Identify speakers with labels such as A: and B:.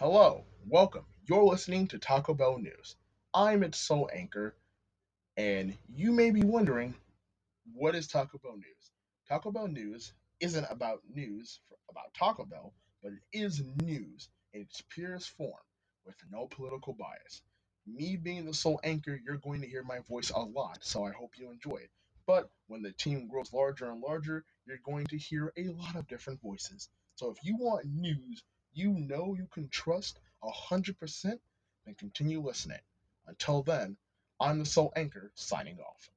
A: Hello, welcome. You're listening to Taco Bell News. I'm its sole anchor, and you may be wondering, what is Taco Bell News? Taco Bell News isn't about news about Taco Bell, but it is news in its purest form, with no political bias. Me being the sole anchor, you're going to hear my voice a lot, so I hope you enjoy it. But when the team grows larger and larger, you're going to hear a lot of different voices. So if you want news you know you can trust 100%, then continue listening. Until then, I'm the sole anchor signing off.